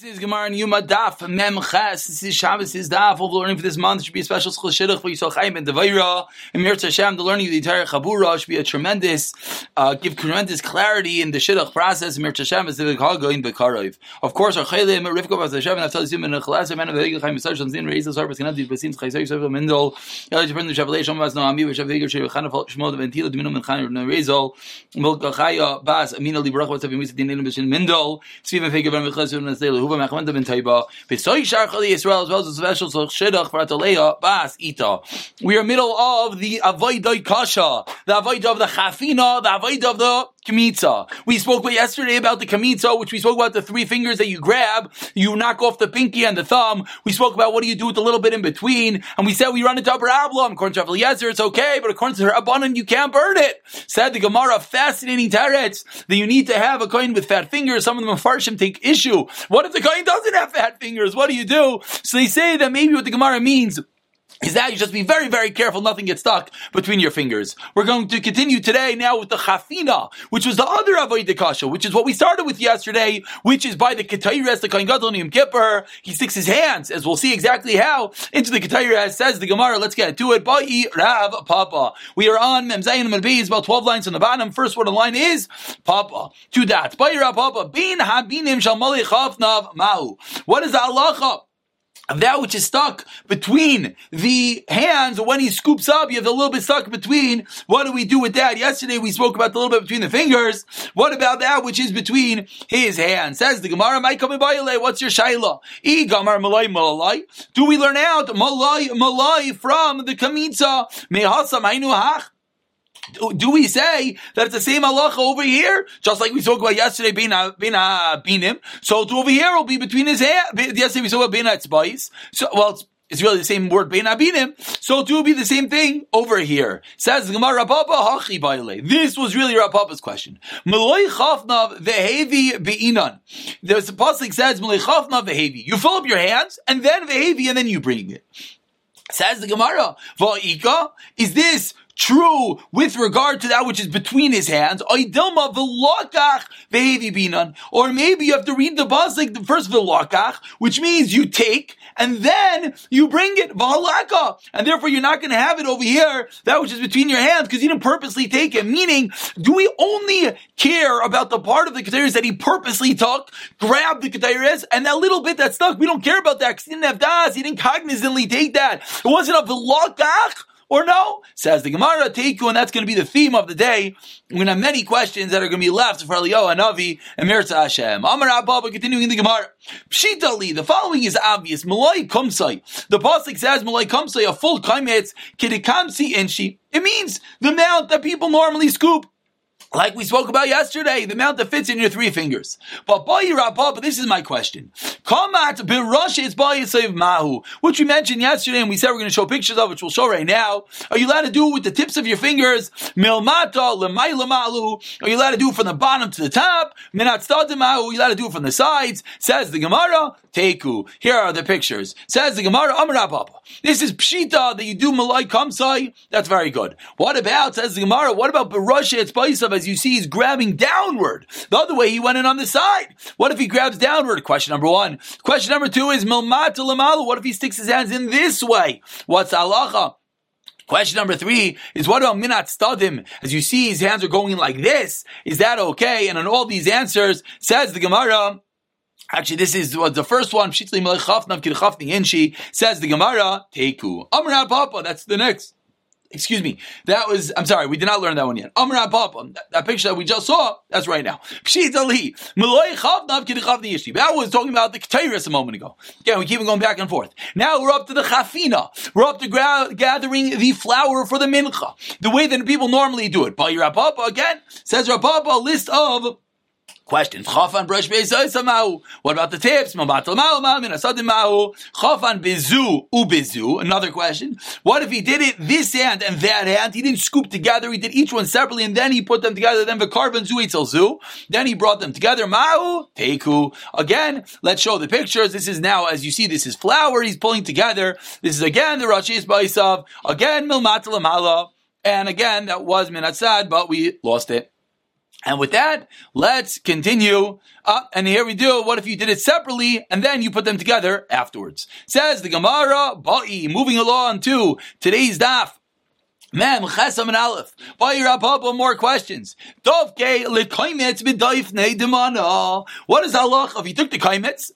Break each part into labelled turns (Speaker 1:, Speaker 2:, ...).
Speaker 1: This is Gemara and Yuma Daf Mem Ches. This is Shabbos. Is Daf. All the learning for this month should be a special schul shidduch for Yisrael Chaim and Devaira. And Mir Hashem, the learning of the entire Chabura should be a tremendous, uh, give tremendous clarity in the shidduch process. Mir Hashem is the Chago in Bekarov. Of course, our Chaylim Rivka Bas Hashem and Aftal Zim and Chalas of the Hegel Chaim Yisrael Shanzin Reis Sar Bas Kanadi Basin Chaysay Yisrael Mendel. Elijah Prince Shavalei Shom Bas Noami Vishav Hegel Shir Chana Shmod Ventila Dominum and Chaim Reisel Milka Chaya Bas Amina Librach Bas Avim Din Din Mendel. Stephen Fegel Ben Mechlas Ben Nasel Huva Mechmanda Ben Taiba. V'soy shar Yisrael as well as a special shidduch for Ataleya Bas Ita. We are middle of the Avodah Kasha, the Avodah of the Chafina, the Avodah of the Kamitza. We spoke about yesterday about the Kamitza, which we spoke about the three fingers that you grab, you knock off the pinky and the thumb. We spoke about what do you do with the little bit in between, and we said we run into a problem. According to Eliezer, it's okay, but according to her Rabbanan, you can't burn it. Said the Gemara, fascinating teretz, that you need to have a coin with fat fingers. Some of them farshim take issue. What if the coin doesn't have fat fingers? What do you do? So they say that maybe what the Gemara means is that you just be very, very careful nothing gets stuck between your fingers. We're going to continue today now with the chafina, which was the other avodah kasha, which is what we started with yesterday, which is by the ketayres, the kohen gadol Yom Kippur. He sticks his hands, as we'll see exactly how, into the ketayres. Says the Gemara. Let's get to it. Ba'i Rav Papa. We are on Memzayin and It's about twelve lines on the bottom. First word the line is Papa. To that, Ba'i Rav Papa. Bin habinim shal chafnav ma'u. What is the halacha? That which is stuck between the hands, when he scoops up, you have a little bit stuck between. What do we do with that? Yesterday we spoke about the little bit between the fingers. What about that which is between his hands? Says the Gemara, "My coming by What's your shaila? E Gamar malay malay. Do we learn out malay malay from the kamitza? Mehasam hach do we say that it's the same halacha over here, just like we spoke about yesterday, bina bina binim? So to over here will be between his hands. Yesterday we spoke about bina spice. So well, it's, it's really the same word bina binim. So it will be the same thing over here. Says Gemara Rapapa hachi baile. This was really Rapapa's question. Maloi chafnav vehevi beinan. There's pasuk says Maloi chafnav vehevi. You fill up your hands and then vehevi and then you bring it. Says the Gemara, Va'ika, is this true with regard to that which is between his hands. Or maybe you have to read the buzz like the first velakach, which means you take and then you bring it valaka, and therefore you're not going to have it over here that which is between your hands because you didn't purposely take it. Meaning, do we only care about the part of the keteris that he purposely took, grabbed the keteris, and that little bit that stuck? We don't care about that because he didn't have das. He didn't cognizantly take that. It wasn't a velakach or no? Says the Gemara, Teiku, and that's going to be the theme of the day. We're going to have many questions that are going to be left for Eliyahu and Avi and Mirza Hashem. Amar Abba, continuing the Gemara. Pshitali, the following is obvious. Malay Kumsai. The Pasuk says Malay Kumsai, a full kaimetz, kidikamsi inshi. It means the amount that people normally scoop. Like we spoke about yesterday, the amount that fits in your three fingers. But but this is my question. Kamat is mahu, which we mentioned yesterday, and we said we're going to show pictures of, which we'll show right now. Are you allowed to do it with the tips of your fingers? Milmata lemailamalu. Are you allowed to do it from the bottom to the top? Minat stadimahu. Are you allowed to do it from the sides? Says the Gemara. Teku. Here are the pictures. Says the Gemara. Amar This is pshita that you do malai kamsai. That's very good. What about says the Gemara? What about barasha? It's as you see, he's grabbing downward. The other way, he went in on the side. What if he grabs downward? Question number one. Question number two is milmata lamalu. What if he sticks his hands in this way? What's halacha? Question number three is what about minat stadim? As you see, his hands are going like this. Is that okay? And on all these answers, says the Gemara, Actually, this is what the first one. Says the Gemara, Teku. Amra Papa. That's the next. Excuse me. That was, I'm sorry, we did not learn that one yet. Amra Papa, that, picture that we just saw, that's right now. That was talking about the Ketairis a moment ago. Again, we keep going back and forth. Now we're up to the Chafina. We're up to gra- gathering the flour for the Mincha. The way that people normally do it. By Rapapa, again, says Rapapa, list of Questions. Chafan brush be'esaisamahu. What about the tips? Mabatal ma'u ma'u min asadim ma'u. Chafan bezu ubezu. Another question. What if he did it this hand and that hand? He didn't scoop together. He did each one separately and then he put them together. Then v'karban zu etzel zu. Then he brought them together. Ma'u teku. Again, let's show the pictures. This is now, as you see, this is flour he's pulling together. This is again the Rashi Baisav. Again, milmatal And again, that was minatzad, but we lost it. And with that, let's continue. Uh, and here we do. What if you did it separately and then you put them together afterwards? Says the Gemara, Ba'i, moving along to today's daf. Mem chesam and aleph. Vayir ababa more questions. Dovke lekaimetz b'daif demana. What is Allah if he took the kaimetz?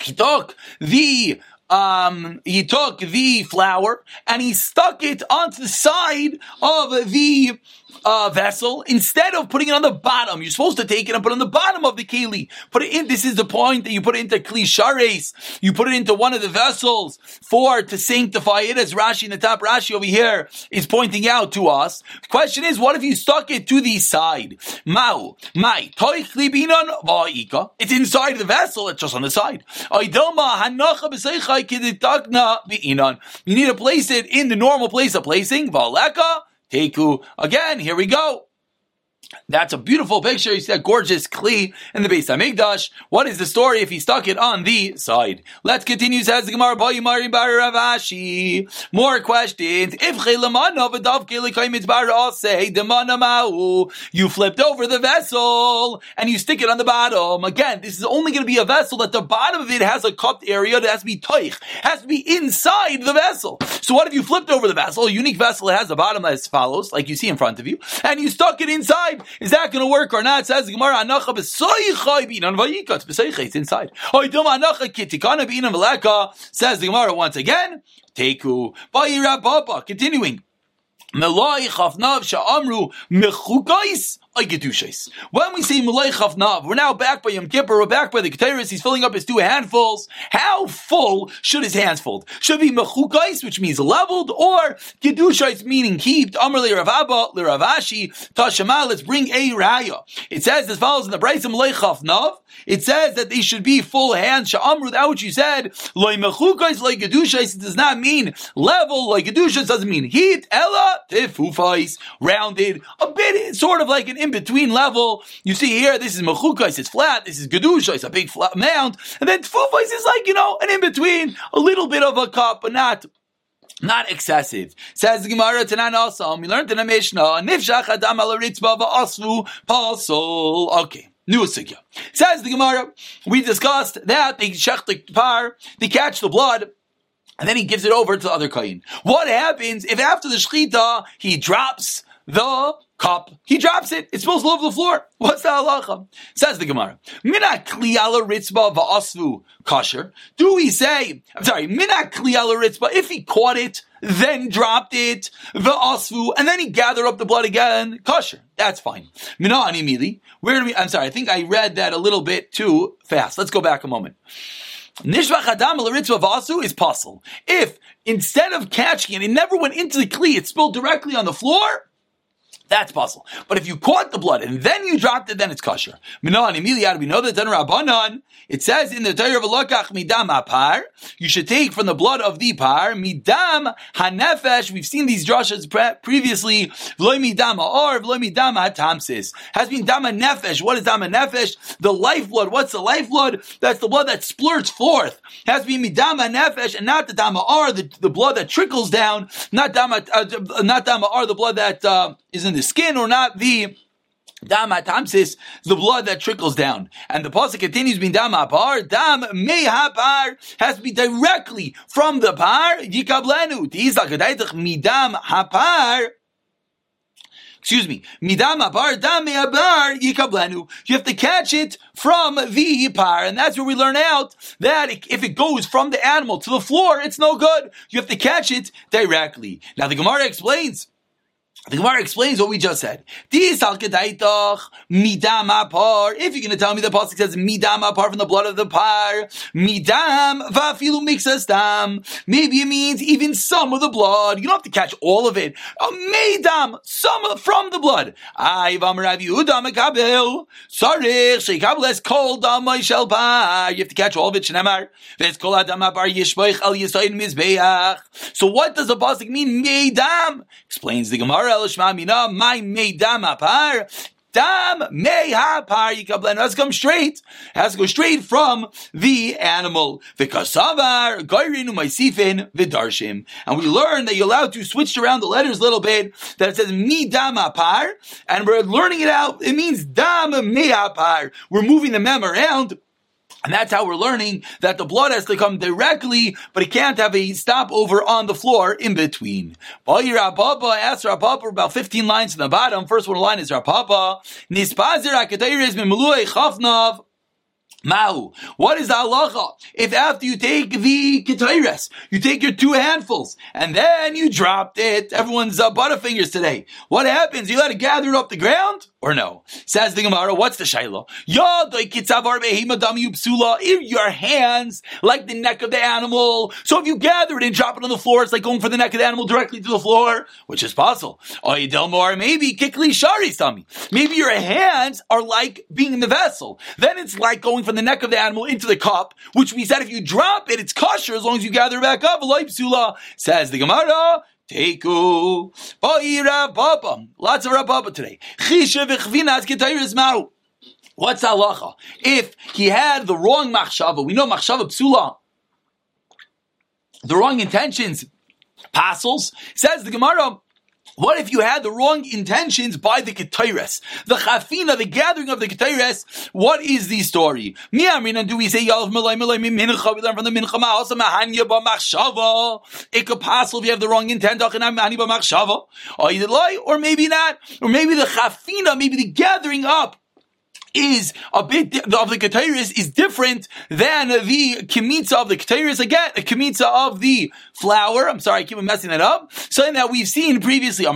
Speaker 1: He took the um, he took the flour and he stuck it onto the side of the uh, vessel instead of putting it on the bottom. You're supposed to take it and put it on the bottom of the keli. Put it in. This is the point that you put it into kli shares. You put it into one of the vessels for to sanctify it, as Rashi in the top Rashi over here is pointing out to us. The question is, what if you stuck it to the side? Mau, mai, It's inside the vessel. It's just on the side. You need to place it in the normal place of placing. Valeka. Teku. Again, here we go. That's a beautiful picture. You see that gorgeous kli in the Beis Hamikdash. What is the story if he stuck it on the side? Let's continue. Says the Gemara, Rav Ashi. More questions. If you flipped over the vessel and you stick it on the bottom. Again, this is only going to be a vessel that the bottom of it has a cupped area that has to be toich, has to be inside the vessel. So what if you flipped over the vessel? A unique vessel that has a bottom as follows, like you see in front of you, and you stuck it inside. Is that going to work or not? Says Gemara, Anacha b'soyichai b'inan v'yikat. B'soyichai, it's inside. Oidum Anacha kitikana b'inan v'leka. Says the Gemara once again. Teku. V'yirababa. Continuing. Meloi chafnav sha'amru mechukais when we say Malay Chavnav, we're now back by Yom Kippur, we're back by the Keteris, he's filling up his two handfuls. How full should his hands fold? Should be Mechukais, which means leveled, or Gedushais, meaning heaped. Amr li Ravaba, li Ravashi, Tashama, let's bring a Raya. It says as follows in the Braisa Malay Chavnav, it says that they should be full hands. Sha'amru, that which you said, Loi Mechukais, Loi Gedushais, it does not mean level, Loi Gedushais doesn't mean heaped, Ella, Tifufais, rounded, a bit, sort of like an in between level. You see here, this is mechukais, it's flat. This is gedusha, it's a big flat mound. And then tfufais is like, you know, an in between, a little bit of a cup, but not not excessive. Says the Gemara Tanan also. We learned in the Mishnah. Nifshach adam al va'asvu pasol. Okay. New Sikya. Says the Gemara, we discussed that they shech the par, they catch the blood, and then he gives it over to the other kain. What happens if after the shechita he drops the cup, he drops it. It supposed to level the floor. What's the halacha? Says the Gemara. Mina kliyala ritzba va'asvu kosher. Do we say, I'm sorry, mina kliyala ritzba, if he caught it, then dropped it, va'asvu, and then he gathered up the blood again, kosher. That's fine. Mina animili. Where do we, I'm sorry, I think I read that a little bit too fast. Let's go back a moment. Nishvach adam vasu is puzzle. If instead of catching it, it never went into the kli, it spilled directly on the floor, that's possible. But if you caught the blood and then you dropped it, then it's kosher. Minan immediately we know that then Rabbanan. It says in the Torah of Elokach midam apar. You should take from the blood of the par midam hanefesh. We've seen these drushes pre- previously. V'loy midam or v'loy midam hatamsis has been dama nefesh. What is dama nefesh? The lifeblood. What's the lifeblood? That's the blood that splurts forth. Has been midama nefesh and not the dama or the, the blood that trickles down. Not dama uh, not dama or the blood that uh, is in the skin or not the Dam atamsis, the blood that trickles down. And the pasuk continues being dam apar, dam mehapar has to be directly from the par, yikablenu. Midam hapar. Excuse me. Midam apar, dam mehabar, yikablenu. You have to catch it from the par. And that's where we learn out that if it goes from the animal to the floor, it's no good. You have to catch it directly. Now the Gemara explains, the Gemara explains what we just said. If you're going to tell me the pasuk says midam apart from the blood of the par, midam vafilu mixas dam. Maybe it means even some of the blood. You don't have to catch all of it. A midam, some from the blood. You have to catch all of it. So what does the pasuk mean? Midam explains the Gemara. Elishma Mina, mehapar yikablen. Has to come straight. Has to go straight from the animal. V'kasavar goyrinu ma'isifin v'darshim. And we learn that you're allowed to switch around the letters a little bit. That it says mi dam apar, and we're learning it out. It means dam mehapar. We're moving the mem around. And that's how we're learning that the blood has to come directly, but it can't have a stopover on the floor in between. Rababa asks Rababa about 15 lines in the bottom. First one line is Rababa. Nispazir mimului chafnav Mahu. What is the halacha? If after you take the ketores, you take your two handfuls, and then you dropped it, everyone's uh, butterfingers today. What happens? You let it gather up the ground? Or no? Says the Gemara, what's the shayla? If your hands like the neck of the animal. So if you gather it and drop it on the floor, it's like going for the neck of the animal directly to the floor, which is possible. Maybe kikli shari. Maybe your hands are like being in the vessel. Then it's like going from the neck of the animal into the cup, which we said if you drop it, it's kosher as long as you gather it back up. Says the Gemara. Teku. Lots of Rababa today. What's halacha? If he had the wrong machshava, we know machshava psula, the wrong intentions, passels, says the Gemara, what if you had the wrong intentions by the Ketores? The Chafina, the gathering of the Ketores, what is the story? Do we say Yalav Malay Malay Mincha? We learn from the Mincha Ma'asa Mahanya B'machshava. It could possibly have the wrong intent, or maybe not. Or maybe the Chafina, maybe the gathering up is a bit of the Ketairis is different than the Kemitza of the Ketairis. Again, the Kemitza of the flour. I'm sorry, I keep on messing that up. Something that we've seen previously.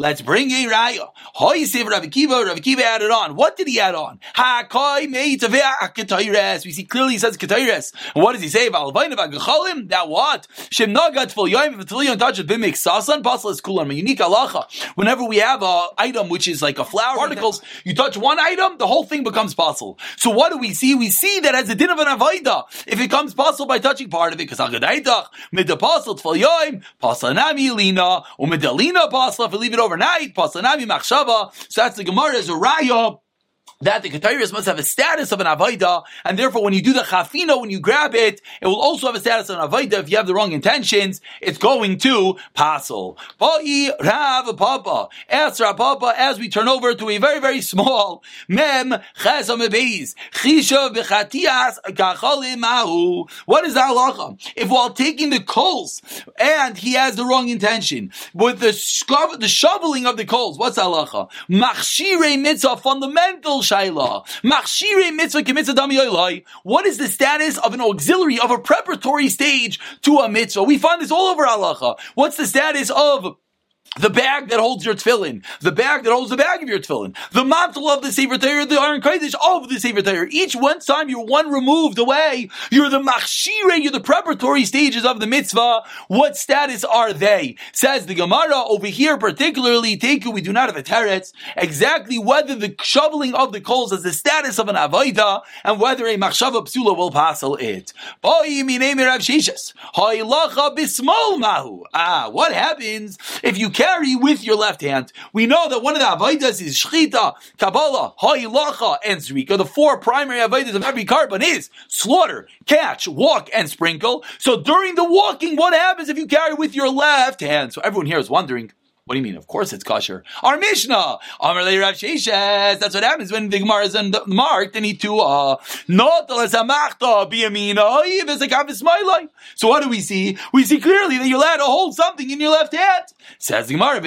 Speaker 1: Let's bring a raya. Hoy save Rav Kiva. Rav Kiva added on. What did he add on? Hakoi meit We see clearly he says ketayres. What does he say? That what? Shem nagat full yoim v'tiliyon touches bimik sasan pasal is kulan. A unique alacha. Whenever we have a item which is like a flour particles, you touch one item, the whole thing becomes possible. So what do we see? We see that as a din of an avoida. If it comes possible by touching part of it, because agadaitach mid the pasal tfal yoim pasal nami lina umidalina pasal if we leave it over overnight. So that's the Gemara as a raya that the Ketairis must have a status of an Avaida, and therefore when you do the Chafina, when you grab it, it will also have a status of an Avaida. If you have the wrong intentions, it's going to Pasel. Ba'i Rav Papa. Ask Rav Papa as we turn over to a very, very small Mem Chesam Beis. Chisha B'chatias Mahu. What is the halacha? If while taking the coals, and he has the wrong intention, with the, the shoveling of the coals, what's halacha? Machshire mitzvah, fundamental Machshire mitzvah dami What is the status of an auxiliary, of a preparatory stage to a mitzvah? We find this all over halacha. What's the status of the bag that holds your tefillin, the bag that holds the bag of your tefillin, the mantle of the Sefer Torah, the Aron Kodesh of the Sefer Torah. Each one time you're one removed away, you're the machshire, you're the preparatory stages of the mitzvah. What status are they? Says the Gemara over here, particularly, Teku, we do not have a teretz, exactly whether the shoveling of the coals is the status of an avoida, and whether a machshava psula will passel it. Ah, what happens if you carry with your left hand. We know that one of the avodas is shchita, kabbalah, ha'ilacha, and zrika. The four primary avodas of every korban is slaughter, catch, walk, and sprinkle. So during the walking, what happens if you carry with your left hand? So everyone here is wondering, what do you mean? Of course it's kosher. Our Mishnah, Amar Rav Sheshes. That's what happens when the Gemara is marked. They need to uh, not So what do we see? We see clearly that you're allowed to hold something in your left hand. Says the Gemara,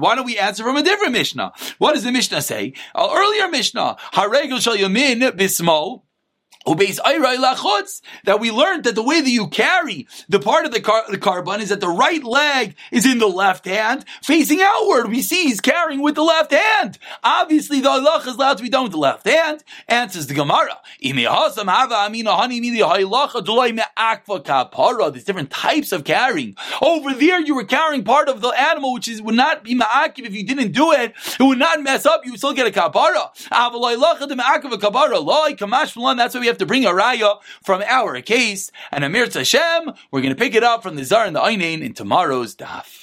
Speaker 1: Why don't we answer from a different Mishnah? What does the Mishnah say? Earlier Mishnah, Haregel shall yamin bismo that we learned that the way that you carry the part of the, car, the korban is that the right leg is in the left hand, facing outward. We see he's carrying with the left hand. Obviously, the halach is allowed to be done with the left hand. Answers the Gemara. There's different types of carrying. Over there, you were carrying part of the animal, which is would not be ma'akiv if you didn't do it. It would not mess up. You would still get a kapara. That's why we have to bring a raya from our case. And Amir Hashem, we're going to pick it up from the Zar and the Einin in tomorrow's daf.